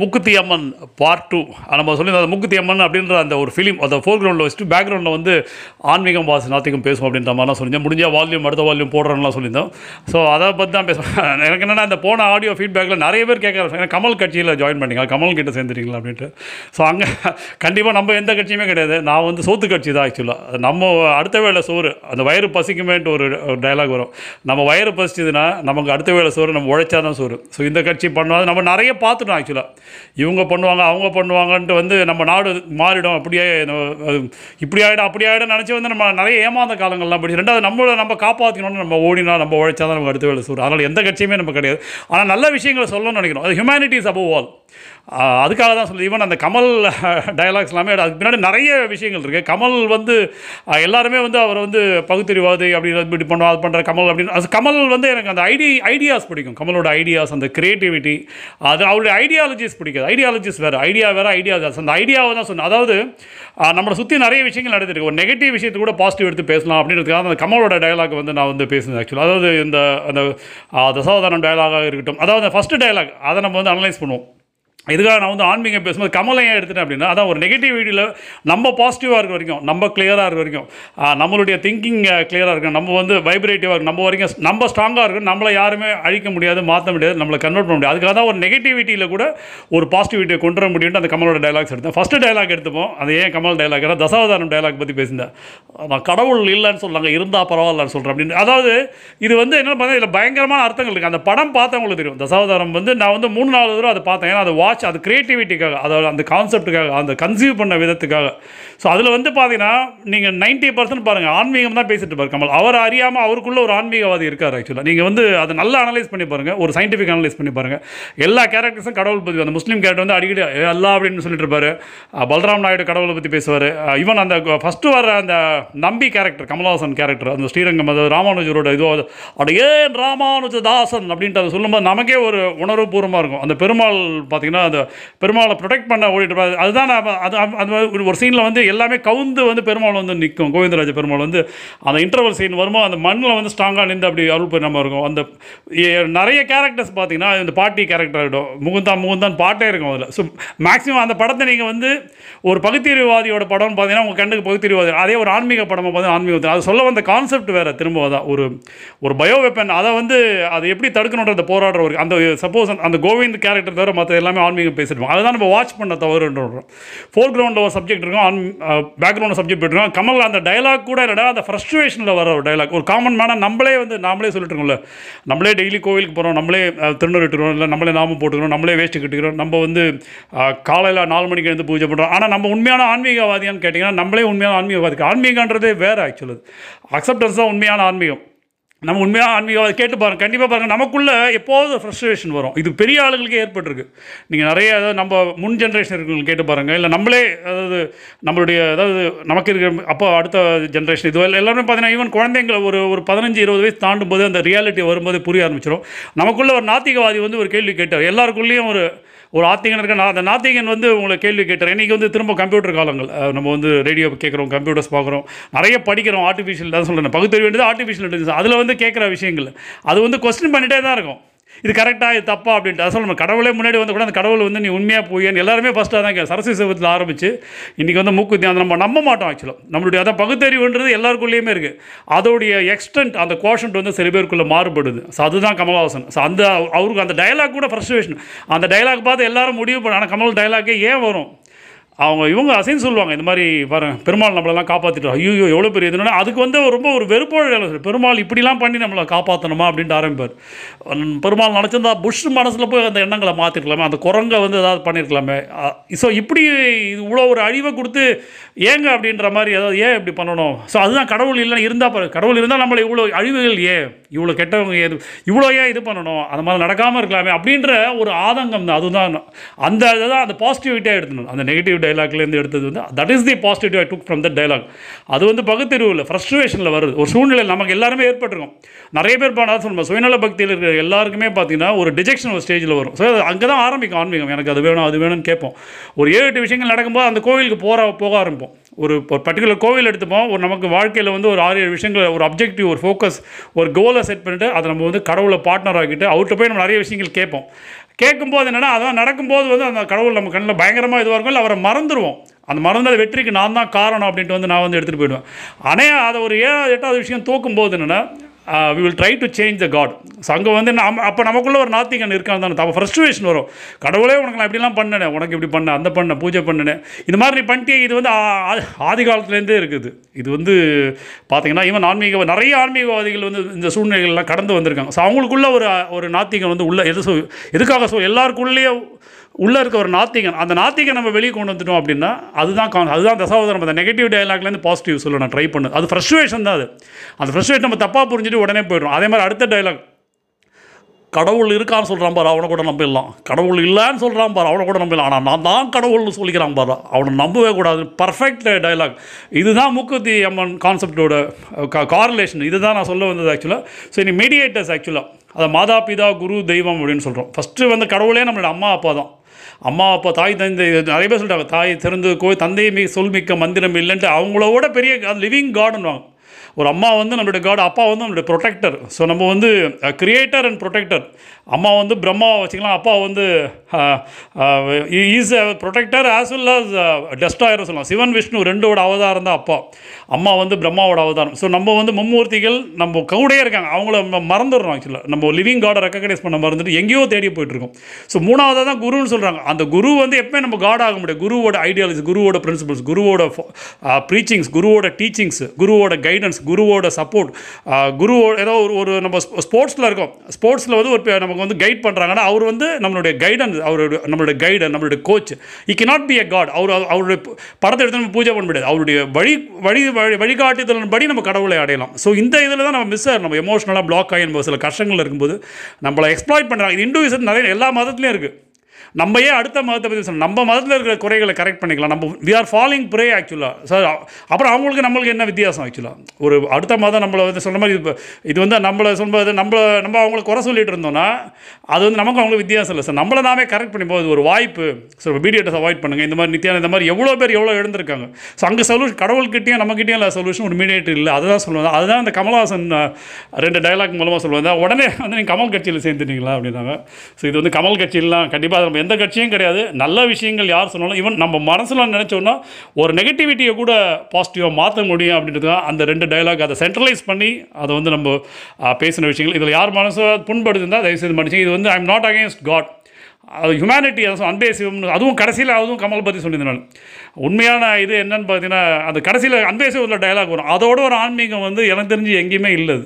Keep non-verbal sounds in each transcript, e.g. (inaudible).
முக்குத்தி அம்மன் part two நம்ம சொல்லியிருந்தோம் முக்குத்தி அம்மன் அப்படின்ற அந்த ஒரு ஃபிலிம் அந்த ஃபோர் கிரவுண்டில் வச்சுட்டு பேக்ரவுண்டில் வந்து ஆன்மீகம் வாசி நாத்திகம் பேசும் அப்படின்ற மாதிரிலாம் சொல்லியிருந்தேன். முடிஞ்சால் வால்யூம் அடுத்த வால்யூம் போடுறோம்லாம் சொல்லியிருந்தோம். ஸோ அதை பற்றி தான் பேசுவேன் (laughs) எனக்கு என்னென்னா அந்த போன ஆடியோ ஃபீட்பேக்கில் நிறைய பேர் கேட்குறாங்க கமல் கட்சியில் ஜாயின் பண்ணிக்கலாம் கமல் கிட்ட சேர்ந்துட்டீங்களா அப்படின்ட்டு. ஸோ அங்கே (laughs) கண்டிப்பாக நம்ம எந்த கட்சியுமே கிடையாது. நான் வந்து சோத்து கட்சி தான் ஆக்சுவலாக நம்ம அடுத்த வேளை சோறு அந்த வயிறு பசிக்குமேன்ட்டு ஒரு டைலாக் வரும். நம்ம வயிறு பசிச்சதுன்னா நமக்கு அடுத்த வேளை சோறு நம்ம உழைச்சா தான் சோறு. ஸோ இந்த கட்சி பண்ணுவாங்க. நம்ம நிறைய பார்த்துட்டோம் ஆக்சுவலாக இவங்க பண்ணுவாங்க அவங்க பண்ணுவாங்கன்ட்டு வந்து நம்ம நாடு மாறிடும். அப்படியே இப்படி ஆகிடும் அப்படி ஆகிடும் நினச்சி வந்து நம்ம நிறைய ஏமாந்த காலங்கள்லாம் போயிடுச்சு. ரெண்டாவது நம்மளை நம்ம காப்பாற்றிக்கணும்னு நம்ம ஓடினா நம்ம உழைச்சா தான் நமக்கு அடுத்த வேலை சோறு அதனால் எந்த கட்சியுமே நம்ம கிடையாது. ஆனால் நல்ல விஷயங்களை சொல்லணும்னு நினைக்கிறோம். அது ஹியூமனிட்டிஸ் அபவ் ஆல் அதுக்காக தான் சொல்லி ஈவன் அந்த கமல் டயலாக்ஸ் எல்லாமே அதுக்கு பின்னாடி நிறைய விஷயங்கள் இருக்குது கமல் வந்து எல்லாருமே வந்து அவர் வந்து பகுத்தறிவாதி அப்படி இப்படி பண்ணுவோம் அது பண்ணுற கமல் அப்படின்னு. அது கமல் வந்து எனக்கு அந்த ஐடி ஐடியாஸ் பிடிக்கும். கமலோட ஐடியாஸ் அந்த கிரியேட்டிவிட்டி அது அவருடைய ஐடியாலஜிஸ் பிடிக்காது. ஐடியாலஜிஸ் வேறு ஐடியா வேறு ஐடியாஸ் அந்த ஐடியாவை தான் சொன்னேன். அதாவது நம்மளை சுற்றி நிறைய விஷயங்கள் நடந்துருக்கு. ஒரு நெகட்டிவ் விஷயத்தை கூட பாசிட்டிவ் எடுத்து பேசலாம் அப்படின்றதுக்காக அந்த கமலோட டயலாக் வந்து நான் வந்து பேசினேன் ஆக்சுவலாக அதாவது இந்த அந்த அஹ், தசாவதாரம் டயலாகாக இருக்கட்டும். அதாவது ஃபஸ்ட்டு டயலாக் அதை நம்ம வந்து அனலைஸ் பண்ணுவோம். இதுக்காக நான் வந்து ஆன்மீகம் பேசும்போது கமலை ஏன் எடுத்துட்டேன் அப்படின்னா அதான் ஒரு நெகட்டிவிட்டியில் நம்ம பாசிட்டிவாக இருக்க வரைக்கும் நம்ம கிளியராக இருக்க வரைக்கும் நம்மளுடைய திங்கிங் கிளியராக இருக்கும் நம்ம வந்து வைப்ரேட்டிவாக இருக்கும் நம்ம வரைக்கும் நம்ம ஸ்ட்ராங்காக இருக்கும் நம்மளை யாருமே அழிக்க முடியாது மாற்ற முடியாது நம்மளை கன்வெர்ட் பண்ண முடியாது. அதுக்காக தான் ஒரு நெகட்டிவிட்டியில் கூட ஒரு பாசிட்டிவிட்டியை கொண்டு வர முடியும்னு அந்த கமலோட டைலாக்ஸ் எடுத்தேன். ஃபஸ்ட்டு டைலாக் எடுத்துப்போம். அது ஏன் கமல் டைலாக் தசாவதாரம் டைலாக் பற்றி பேசியிருந்தேன். நான் கடவுள் இல்லைன்னு சொல்கிறாங்க இருந்தால் பரவாயில்லன்னு சொல்கிறேன் அப்படின்னு. அதாவது இது வந்து என்ன பார்த்தா இதில் பயங்கரமான அர்த்தங்கள் இருக்குது அந்த படம் பார்த்தவங்களுக்கு தெரியும். தசாவதாரம் வந்து நான் வந்து மூணு நாலு தடவை அதை பார்த்தேன். ஏன்னா அது வாட்ச் அது கிரியேட்டிவிட்டிக்காக அதாவது அந்த கான்செப்ட்டுக்காக அந்த கன்சீவ் பண்ண விதத்துக்காக. ஸோ அதில் வந்து பார்த்தீங்கன்னா நீங்கள் நைன்ட்டி பர்சன்ட் பாருங்கள் ஆன்மீகம் தான் பேசிட்டு பாரு கமல். அவர் அறியாமல் அவருக்குள்ள ஒரு ஆன்மீகவாதி இருக்கார் ஆக்சுவலாக நீங்கள் வந்து அதை நல்லா அனலைஸ் பண்ணி பாருங்கள் ஒரு சயின்டிஃபிக் அனலைஸ் பண்ணி பாருங்கள் எல்லா கேரக்டர்ஸும் கடவுள் பற்றி அந்த முஸ்லீம் கேரக்டர் வந்து அடிக்கடி எல்லா அப்படின்னு சொல்லிட்டு இருப்பார். அஹ் பல்ராம் நாயுடு கடவுளை பற்றி பேசுவார். ஈவன் அந்த ஃபஸ்ட்டு வர அந்த நம்பி கேரக்டர் கமலஹாசன் கேரக்டர் அந்த ஸ்ரீரங்கம் அது ராமானுஜரோட இதோ அது ஏன் ராமானுஜதாசன் அப்படின்ட்டு அதை சொல்லும்போது நமக்கே ஒரு உணர்வுபூர்வமாக இருக்கும். அந்த பெருமாள் பார்த்திங்கன்னா அந்த பெருமாளை ப்ரொடெக்ட் பண்ண ஓடிட்டு இருப்பாரு. அதுதான் நான் அது அது ஒரு- ஒரு சீனில் வந்து எல்லாமே கவுந்து வந்து பெருமாள் வந்து நிற்கும் கோவிந்தராஜ பெருமாள் வந்து அந்த இன்டர்வல் சீன் வருமோ அந்த மண்ணில் வந்து ஸ்ட்ராங்காக நின்று அப்படி அருள் பெருமா இருக்கும். அந்த நிறைய கேரக்டர்ஸ் பார்த்தீங்கன்னா இந்த பாட்டி கேரக்டர் ஆகிடும் முகுந்தா முகுந்தான் பாட்டே இருக்கும் அதில். ஸோ மேக்ஸிமம் அந்த படத்தை நீங்கள் வந்து ஒரு பகுத்தறிவாதியோட படம்னு பார்த்தீங்கன்னா உங்கள் கண்ணுக்கு பகுத்தறிவாதி. அதே ஒரு ஆன்மீக படமாக பார்த்தீங்கன்னா ஆன்மீக அது சொல்ல வந்த கான்செப்ட் வேறு திரும்ப தான் ஒரு ஒரு பயோ வெப்பன் அதை வந்து அதை எப்படி தடுக்கணுன்றத போராடுற ஒரு அந்த சப்போஸ் அந்த கோவிந்த் கேரக்டர் தவிர மற்ற எல்லாமே ஆன்மீகம் பேசிட்டு அதை தான் நம்ம வாட்ச் பண்ண தவறுன்றோம் ஃபோர் கிரவுண்டில் ஒரு சப்ஜெக்ட் இருக்கும். ஆன் பேக்ரவுண்டில் சப்ஜெக்ட் போயிட்டுருக்கோம். கமல் அந்த டைலாக் கூட இல்லைடா அந்த ஃப்ரஸ்ட்ரேஷனில் வர ஒரு டயலாக் ஒரு காமன் மேனாக நம்மளே வந்து நாமளே சொல்லிட்டு இருக்கோம்ல நம்மளே டெய்லி கோவிலுக்கு போகிறோம் நம்மளே அஹ், திருநூறு இல்லை நம்மளே நாமம் போட்டுக்கிறோம் நம்மளே வேஷ்டி கட்டிக்கிறோம் நம்ம வந்து காலையில் நாலு மணிக்கு எழுந்து பூஜை பண்ணுறோம் ஆனால் நம்ம உண்மையான ஆன்மீகவாதியான்னு கேட்டிங்கன்னா நம்மளே உண்மையான ஆன்மீகவாதி ஆன்மீகன்றதே வேறு ஆக்சுவலி அக்செப்டன்ஸ் தான் உண்மையான ஆன்மீகம். நம்ம உண்மையாக ஆன்மீகவாதி கேட்டு பாருங்கள் கண்டிப்பாக பாருங்கள் நமக்குள்ளே எப்போதும் ஃப்ரஸ்ட்ரேஷன் வரும்? இது பெரிய ஆளுகளுக்கு ஏற்பட்டிருக்கு. நீங்கள் நிறைய அதாவது நம்ம முன் ஜென்ரேஷன் இருக்கிறவங்க கேட்டு பாருங்கள் இல்லை நம்மளே அதாவது நம்மளுடைய அதாவது நமக்கு இருக்கிற அப்போ அடுத்த ஜென்ரேஷன் இது எல்லாருமே பார்த்தீங்கன்னா ஈவன் குழந்தைங்களை ஒரு ஒரு பதினஞ்சு இருபது வயசு தாண்டும் போது அந்த ரியாலிட்டி வரும்போது புரிய ஆரம்பிச்சிடும் நமக்குள்ளே ஒரு நாத்திகவாதி வந்து ஒரு கேள்வி கேட்டார். எல்லாருக்குள்ளேயும் ஒரு ஒரு ஆத்திகன் இருக்க? நான் அந்த நாத்திகன் வந்து உங்களை கேள்வி கேட்டுறேன் இன்றைக்கி வந்து திரும்ப கம்ப்யூட்டர் காலங்கள். நம்ம வந்து ரேடியோ கேட்குறோம் கம்ப்யூட்டர்ஸ் பார்க்குறோம். நிறைய படிக்கிறோம் ஆர்டிஃபிஷியல் தான் சொல்கிறேன் பகுத்தறிவு வேண்டியது ஆர்டிஃபிஷியல் இன்டெலிஜென்ஸ் அதில் வந்து கேட்குற விஷயங்கள். அது வந்து கொஸ்டின் பண்ணிகிட்டே தான் இருக்கும். இது கரெக்டாக இது தப்பா அப்படின்ட்டு. அசல் நம்ம கடவுளே முன்னாடி வந்து கூட அந்த கடவுள் வந்து நீ உண்மையாக போயேன்னு எல்லாருமே ஃபஸ்ட்டாக தான் கே- சரஸ்வதி சிவத்தில் ஆரம்பிச்சு இன்றைக்கி வந்து மூக்கு தியானம் நம்ம நம்ப மாட்டோம் ஆக்சுவலாக நம்மளுடைய அதான் பகுத்தறிவுன்றது எல்லாருக்குள்ளேயுமே இருக்குது அதோடைய எக்ஸ்டென்ட் அந்த கோஷன்ட் வந்து சில பேருக்குள்ளே மாறுபடுது. ஸோ அதுதான் கமல்ஹாசன். ஸோ அந்த அவருக்கு அந்த டயலாக் கூட ஃப்ரஸ்ட்ரேஷன் அந்த டயலாக் பார்த்து எல்லாரும் முடிவு பண்ண ஆனால் கமல் டயலாக்கே ஏன் வரும்? அவங்க இவங்க அசைன்னு சொல்லுவாங்க இந்த மாதிரி பாருங்க பெருமாள் நம்மளெல்லாம் காப்பாற்றிட்டோம் ஐயோ எவ்வளோ பெரிய இதுன்னா. அதுக்கு வந்து ரொம்ப ஒரு வெறுப்போட பெருமாள் இப்படிலாம் பண்ணி நம்மளை காப்பாற்றணுமா அப்படின்ட்டு ஆரம்பிப்பார். பெருமாள் நினச்சிருந்தா புஷ் மனசில் போய் அந்த எண்ணங்களை மாற்றிருக்கலாமே அந்த குரங்கை வந்து ஏதாவது பண்ணியிருக்கலாமே ஸோ இப்படி இது இவ்வளோ ஒரு அழிவை கொடுத்து ஏங்க அப்படின்ற மாதிரி ஏதாவது ஏன் இப்படி பண்ணணும்? ஸோ அதுதான் கடவுள் இல்லை இருந்தால் பாரு. கடவுள் இருந்தால் நம்மளை இவ்வளோ அழிவுகள் ஏன்? இவ்வளோ கெட்டவங்க ஏது? இவ்வளோ ஏன் இது பண்ணணும்? அந்த மாதிரி நடக்காமல் இருக்கலாமே அப்படின்ற ஒரு ஆதங்கம் தான். அதுதான் அந்த இதுதான் அந்த பாசிட்டிவிட்டியாக எடுத்துணும் அந்த நெகட்டிவ் டைலாக்லேருந்து எடுத்தது வந்து that is the positive I took from the dialogue அது வந்து பகுத்தறிவில் ஃப்ரஸ்ட்ரேஷனில் வருது. ஒரு சூழ்நிலை நமக்கு எல்லாருமே ஏற்பட்டிருக்கும். நிறைய பேர் பண்ணாத சொல்லுவோம் சுயநல பக்தியில் இருக்கிற எல்லாருக்குமே பார்த்தீங்கன்னா ஒரு டிஜெக்ஷன் ஒரு ஸ்டேஜில் வரும். ஸோ அங்கே தான் ஆரம்பிக்கும் ஆன்மீகம். எனக்கு அது வேணும் அது வேணும்னு கேட்போம். ஒரு ஏழு எட்டு விஷயங்கள் நடக்கும்போது அந்த கோவிலுக்கு போகிற போக ஆரம்பிப்போம். ஒரு ஒரு பர்டிகுலர் கோவில் எடுத்துப்போம். ஒரு நமக்கு வாழ்க்கையில் வந்து ஒரு ஆறு ஏழு விஷயங்கள் ஒரு அப்ஜெக்டிவ் ஒரு ஃபோக்கஸ் ஒரு கோலை செட் பண்ணிட்டு அதை நம்ம வந்து கடவுளை பார்ட்னர் ஆக்கிட்டு அவர்கிட்ட போய் நம்ம நிறைய விஷயங்கள் கேட்போம். கேட்கும்போது என்னென்னா அதெல்லாம் நடக்கும்போது வந்து அந்த கடவுள் நம்ம கண்ணில் பயங்கரமாக இதுவாக இருக்கும் இல்லை அவரை மறந்துடுவோம் அந்த மறந்தது வெற்றிக்கு நான் தான் காரணம் அப்படின்ட்டு வந்து நான் வந்து எடுத்துகிட்டு போயிடுவேன். ஆனால் அதை ஒரு ஏழாவது எட்டாவது விஷயம் தூக்கும்போது என்னென்னா we will try to change the god so அங்கே வந்து நம்ம அப்போ நமக்குள்ள ஒரு நாத்திகன் இருக்கான்னு தானே. அப்போ ஃப்ரஸ்ட்ரேஷன் வரும். கடவுளே உனக்கு நான் இப்படிலாம் பண்ணனே. உனக்கு இப்படி பண்ண அந்த பண்ண பூஜை பண்ணினேன் இந்த மாதிரி நீ பண்ணிட்டு இது வந்து ஆதி காலத்துலேருந்தே இருக்குது. இது வந்து பார்த்தீங்கன்னா இவன் ஆன்மீக நிறைய ஆன்மீகவாதிகள் வந்து இந்த சூழ்நிலைகள்லாம் கடந்து வந்திருக்காங்க. ஸோ அவங்களுக்குள்ள ஒரு ஒரு நாத்திகம் வந்து உள்ள எது சொ- எதுக்காக சொல் எல்லாருக்குள்ளேயே உள்ளே இருக்க ஒரு நாத்திகன் அந்த நாத்திகன் நம்ம வெளியே கொண்டு வந்துட்டோம் அப்படின்னா அதுதான் கான் அதுதான் தசாவதாரம். அந்த நெகட்டிவ் டயலாக்லேருந்து பாசிட்டிவ் சொல்ல நான் ட்ரை பண்ணு. அது ஃப்ரஸ்ட்ரேஷன் தான் அது. அந்த ஃப்ரஸ்ட்ரேஷன் நம்ம தப்பாக புரிஞ்சுட்டு உடனே போயிடும் அதே மாதிரி அடுத்த டயலாக் கடவுள் இருக்கான்னு சொல்கிறான் பாரு அவனை கூட நம்பிடலாம். கடவுள் இல்லைன்னு சொல்கிறான் பாரு அவனை கூட நம்பிடலாம். ஆனால் நான் தான் கடவுள்னு சொல்லிக்கிறான் பாரு அவனை நம்பவே கூடாது. பர்ஃபெக்ட் டயலாக் இதுதான் மூக்குத்தி அம்மன் கான்செப்டோட காரலேஷன் இதுதான் நான் சொல்ல வந்தது ஆக்சுவலாக ஸோ இனி மீடியேட்டர்ஸ் ஆக்சுவலாக அதை மாதா பிதா குரு தெய்வம் அப்படின்னு சொல்கிறோம் ஃபஸ்ட்டு வந்து கடவுளே நம்மளோட அம்மா அப்பா தான். அம்மா அப்பா தாய் தந்தை நிறைய பேர் சொல்லிட்டாங்க தாய் திறந்து கோய் மிக சொல் சொல்மிக்க மந்திரம் இல்லைன்ட்டு அவங்களோட பெரிய லிவிங் காடுன்னுவாங்க ஒரு அம்மா வந்து நம்மளுடைய கார்டு அப்பா வந்து நம்மளுடைய ப்ரொடெக்டர் ஸோ நம்ம வந்து கிரியேட்டர் அண்ட் ப்ரொடெக்டர் அம்மா வந்து பிரம்மாவை வச்சுக்கலாம் அப்பா வந்து is protector as well as destroyer சொல்லலாம். சிவன் விஷ்ணு ரெண்டோட அவதாரம் தான் அப்பா. அம்மா வந்து பிரம்மாவோட அவதாரம். ஸோ நம்ம வந்து மும்மூர்த்திகள் நம்ம கவுடே இருக்காங்க. அவங்கள நம்ம மறந்துடுறோம் ஆக்சுவலாக நம்ம லிவிங் காடை ரெக்கக்னைஸ் பண்ண மறந்துட்டு எங்கேயோ தேடி போயிட்டுருக்கோம். ஸோ மூணாவதாக தான் குருன்னு சொல்கிறாங்க அந்த குரு வந்து எப்பவுமே நம்ம காட் ஆக முடியாது. குருவோட ஐடியாலஜி குருவோட பிரின்சிபல்ஸ் குருவோட ப்ரீச்சிங்ஸ் குருவோட டீச்சிங்ஸ் குருவோட கைடன்ஸ் குருவோட சப்போர்ட் குருவோட ஏதோ ஒரு ஒரு நம்ம ஸ்போர்ட்ஸில் இருக்கோம். ஸ்போர்ட்ஸில் வந்து ஒரு நம்ம நமக்கு வந்து கைட் பண்ணுறாங்கன்னா அவர் வந்து நம்மளுடைய கைடன்ஸ் அவருடைய நம்மளுடைய கைடன் நம்மளுடைய coach he not be a god அவர் அவருடைய படத்தை எடுத்து நம்ம பூஜை பண்ண முடியாது. அவருடைய வழி வழி வழி வழிகாட்டுதலின் படி நம்ம கடவுளை அடையலாம். ஸோ இந்த இதில் தான் நம்ம மிஸ் ஆகிறோம் நம்ம எமோஷனலாக பிளாக் ஆகி நம்ம சில கஷ்டங்கள் இருக்கும்போது நம்மளை எக்ஸ்ப்ளாய்ட் பண்ணுறாங்க இந்துவிசம் நிறைய எல்லா மதத்துலேயும் இருக்குது நம்ம ஏன் அடுத்த மதத்தை பற்றி சொல்லணும் நம்ம மதத்தில் இருக்கிற குறைகளை கரெக்ட் பண்ணிக்கலாம். நம்ம வி ஆர் ஃபாலோயிங் ப்ரே ஆக்சுவலாக சார் அப்புறம் அவங்களுக்கு நம்மளுக்கு என்ன வித்தியாசம் ஆக்சுவலாக ஒரு அடுத்த மதம் நம்மளை வந்து சொன்ன மாதிரி இப்போ இது வந்து நம்மளை சொல்லும்போது நம்ம நம்ம அவங்கள குறை சொல்லிட்டு இருந்தோம்னா அது வந்து நமக்கு அவங்களுக்கு வித்தியாசம் இல்லை. சார் நம்மளை நாமே கரெக்ட் பண்ணும்போது ஒரு வாய்ப்பு. ஸோ மீடியேட்டர்ஸ் அவாய்ட் பண்ணுங்கள் இந்த மாதிரி நித்தியான இந்த மாதிரி எவ்வளோ பேர் எவ்வளோ எழுந்திருக்காங்க. ஸோ அங்கே சொல்யூஷன் கடவுள்கிட்டயும் நம்மகிட்டயும் இல்லை சொல்யூஷன் ஒரு மீடியேட்டர் இல்லை. அதுதான் சொல்லுவாங்க. அதுதான் அந்த கமல்ஹாசன் ரெண்டு டைலாக் மூலமாக சொல்லுவாங்க. உடனே வந்து நீங்கள் கமல் கட்சியில் சேர்ந்துட்டீங்களா? அப்படின்னாங்க. ஸோ இது வந்து கமல் கட்சியிலாம் கண்டிப்பாக நம்ம எந்த கட்சியும் கிடையாது. நல்ல விஷயங்கள் யார் சொன்னாலும் ஈவன் நம்ம மனசில் நினச்சோன்னா ஒரு நெகட்டிவிட்டியை கூட பாசிட்டிவாக மாற்ற முடியும் அப்படின்றது தான் அந்த ரெண்டு டைலாக் அதை சென்ட்ரலைஸ் பண்ணி அதை வந்து நம்ம பேசின விஷயங்கள். இதில் யார் மனசு புண்படுதுன்னா தயவுசெய்து மன்னிச்சு இது வந்து I am not against god அது ஹியூமனிட்டி அது அன்பே அதுவும் கடைசியில் அதுவும் கமல் பற்றி சொல்லியிருந்தேன் நான். உண்மையான இது என்னன்னு பார்த்தீங்கன்னா அந்த கடைசியில் அன்பேசிவ் உள்ள டயலாக் வரும். அதோட ஒரு ஆன்மீகம் வந்து எனக்கு தெரிஞ்சு எங்கேயுமே இல்லை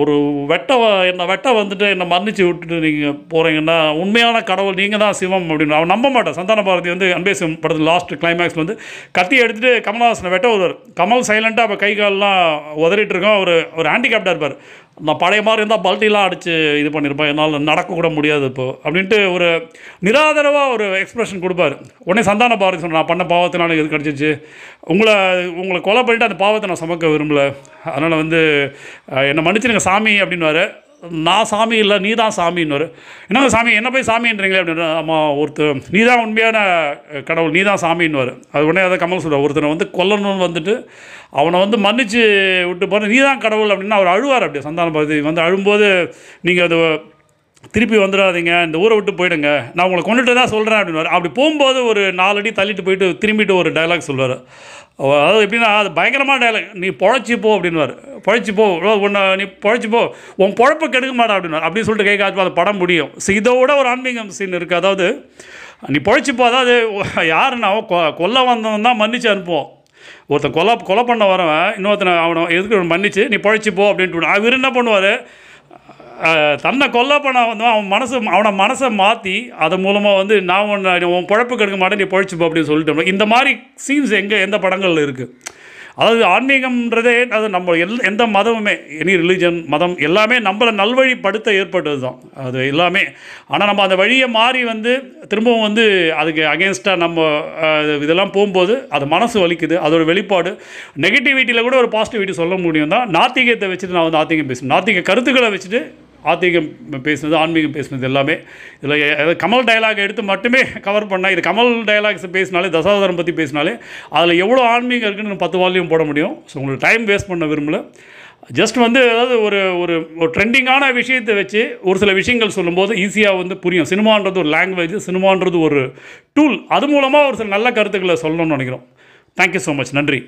ஒரு வெட்ட என்னை வெட்ட வந்துட்டு என்னை மன்னிச்சு விட்டுட்டு நீங்கள் போகிறீங்கன்னா உண்மையான கடவுள் நீங்கள் தான் சிவம் அப்படின்னு. அவன் நம்ப மாட்டான். சந்தான பாரதி வந்து அன்பே சிவம் படத்தில் லாஸ்ட் கிளைமேக்ஸில் வந்து கத்தி எடுத்துட்டு கமல்ஹாசனை வெட்ட வருவார். கமல் சைலண்ட்டாக அப்போ கை கால்லாம் உதறிட்டு இருக்கோம். அவர் ஒரு ஹேண்டிகேப்டாக இருப்பார். நான் பழைய மாதிரி இருந்தால் பல்ட்டிலாம் அடித்து இது பண்ணியிருப்பேன் என்னால் நடக்கக்கூட முடியாது இப்போது அப்படின்ட்டு ஒரு நிராதரவாக ஒரு எக்ஸ்பிரஷன் கொடுப்பாரு. உடனே சந்தான பாரதி சொன்ன நான் பண்ண பாவத்தினால இது கிடச்சிச்சு உங்களை உங்களை கொலை பண்ணிட்டு அந்த பாவத்தை நான் சமக்க விரும்பல. அதனால் வந்து என்னை மன்னிச்சிருங்க சாமி அப்படின்னுவாரு. நான் சாமி இல்லை நீ தான் சாமின்னுவார். என்னங்க சாமி என்ன போய் சாமின்றீங்களே அப்படின்னு ஆமாம் ஒருத்தர் நீ தான் உண்மையான கடவுள் நீ தான் சாமின்னுவார். அது உடனே அதை கமல் சொல்கிறார் ஒருத்தனை வந்து கொல்லணும்னு வந்துட்டு அவனை வந்து மன்னிச்சு விட்டு போகிற நீ தான் கடவுள் அப்படின்னு அவர் அழுவார் அப்படியே சந்தான பகுதி வந்து அழும்போது நீங்கள் அது திருப்பி வந்துடாதீங்க இந்த ஊரை விட்டு போயிடுங்க. நான் உங்களை கொண்டுட்டு தான் சொல்கிறேன் அப்படின்னு அப்படி போகும்போது ஒரு நாலு அடி தள்ளிட்டு போயிட்டு திரும்பிட்டு ஒரு டைலாக் சொல்லுவார். அதாவது எப்படின்னா அது பயங்கரமான டைலாக் நீ பொழைச்சி போ அப்படின்னுவார். பொழைச்சி போ உன்னை நீ பொழைச்சி போ. உன் பொழப்பு கெடுக்க மாட்டா அப்படின்னு அப்படின்னு சொல்லிட்டு கை காட்சி அது படம் முடியும். ஸோ இதோட ஒரு ஆன்மீகம் சீன் இருக்குது அதாவது நீ பொழைச்சி போ. அதாவது யாருன்னா கொ- கொல்ல வந்தவன் தான் மன்னிச்சு அனுப்புவோம் ஒருத்தன் கொலை கொலை பண்ண வரவன் இன்னொருத்தனை அவனை எதுக்கு மன்னிச்சு? நீ பொழைச்சி போ அப்படின்ட்டு அவர் என்ன பண்ணுவார்? தன்னை கொல்ல பண்ண வந்து அவன் மனசு அவனை மனசை மாற்றி அது மூலமாக வந்து நான் ஒன்று உன் பொழப்பு கெடுக்க மாட்டேன் நீ பொழைச்சிப்போ அப்படின்னு சொல்லிட்டு இந்த மாதிரி சீன்ஸ் எங்கே எந்த படங்களில் இருக்குது அதாவது ஆன்மீகம்ன்றதே அது நம்ம எல் எந்த மதமுமே எனி ரிலீஜன் மதம் எல்லாமே நம்மளை நல்வழிப்படுத்த ஏற்பட்டது தான் அது எல்லாமே. ஆனால் நம்ம அந்த வழியை மாறி வந்து திரும்பவும் வந்து அதுக்கு அகேன்ஸ்டாக நம்ம இதெல்லாம் போகும்போது அது மனசு வலிக்குது. அதோட வெளிப்பாடு நெகட்டிவிட்டியில் கூட ஒரு பாசிட்டிவிட்டி சொல்ல முடியும் தான் நாத்திகத்தை வச்சுட்டு நான் வந்து நாத்திகம் பேசுவேன். நாத்திக கருத்துக்களை வச்சுட்டு ஆத்திகம் பேசுனது ஆன்மீகம் பேசுனது எல்லாமே. இதில் கமல் டயலாக் எடுத்து மட்டுமே கவர் பண்ணால் இது கமல் டயலாக்ஸ் பேசினாலே தசாவதாரம் பற்றி பேசினாலே அதில் எவ்வளோ ஆன்மீகம் இருக்குன்னு பத்து வால்யூம் போட முடியும். ஸோ உங்களுக்கு டைம் வேஸ்ட் பண்ண விரும்பல. ஜஸ்ட் வந்து அதாவது ஒரு ஒரு ஒரு ட்ரெண்டிங்கான விஷயத்தை வச்சு ஒரு சில விஷயங்கள் சொல்லும்போது ஈஸியாக வந்து புரியும். சினிமான்றது ஒரு லாங்குவேஜ் சினிமான்றது ஒரு டூல் அது மூலமாக ஒரு சில நல்ல கருத்துக்களை சொல்லணும்னு நினைக்கிறோம். தேங்க்யூ ஸோ மச் நன்றி.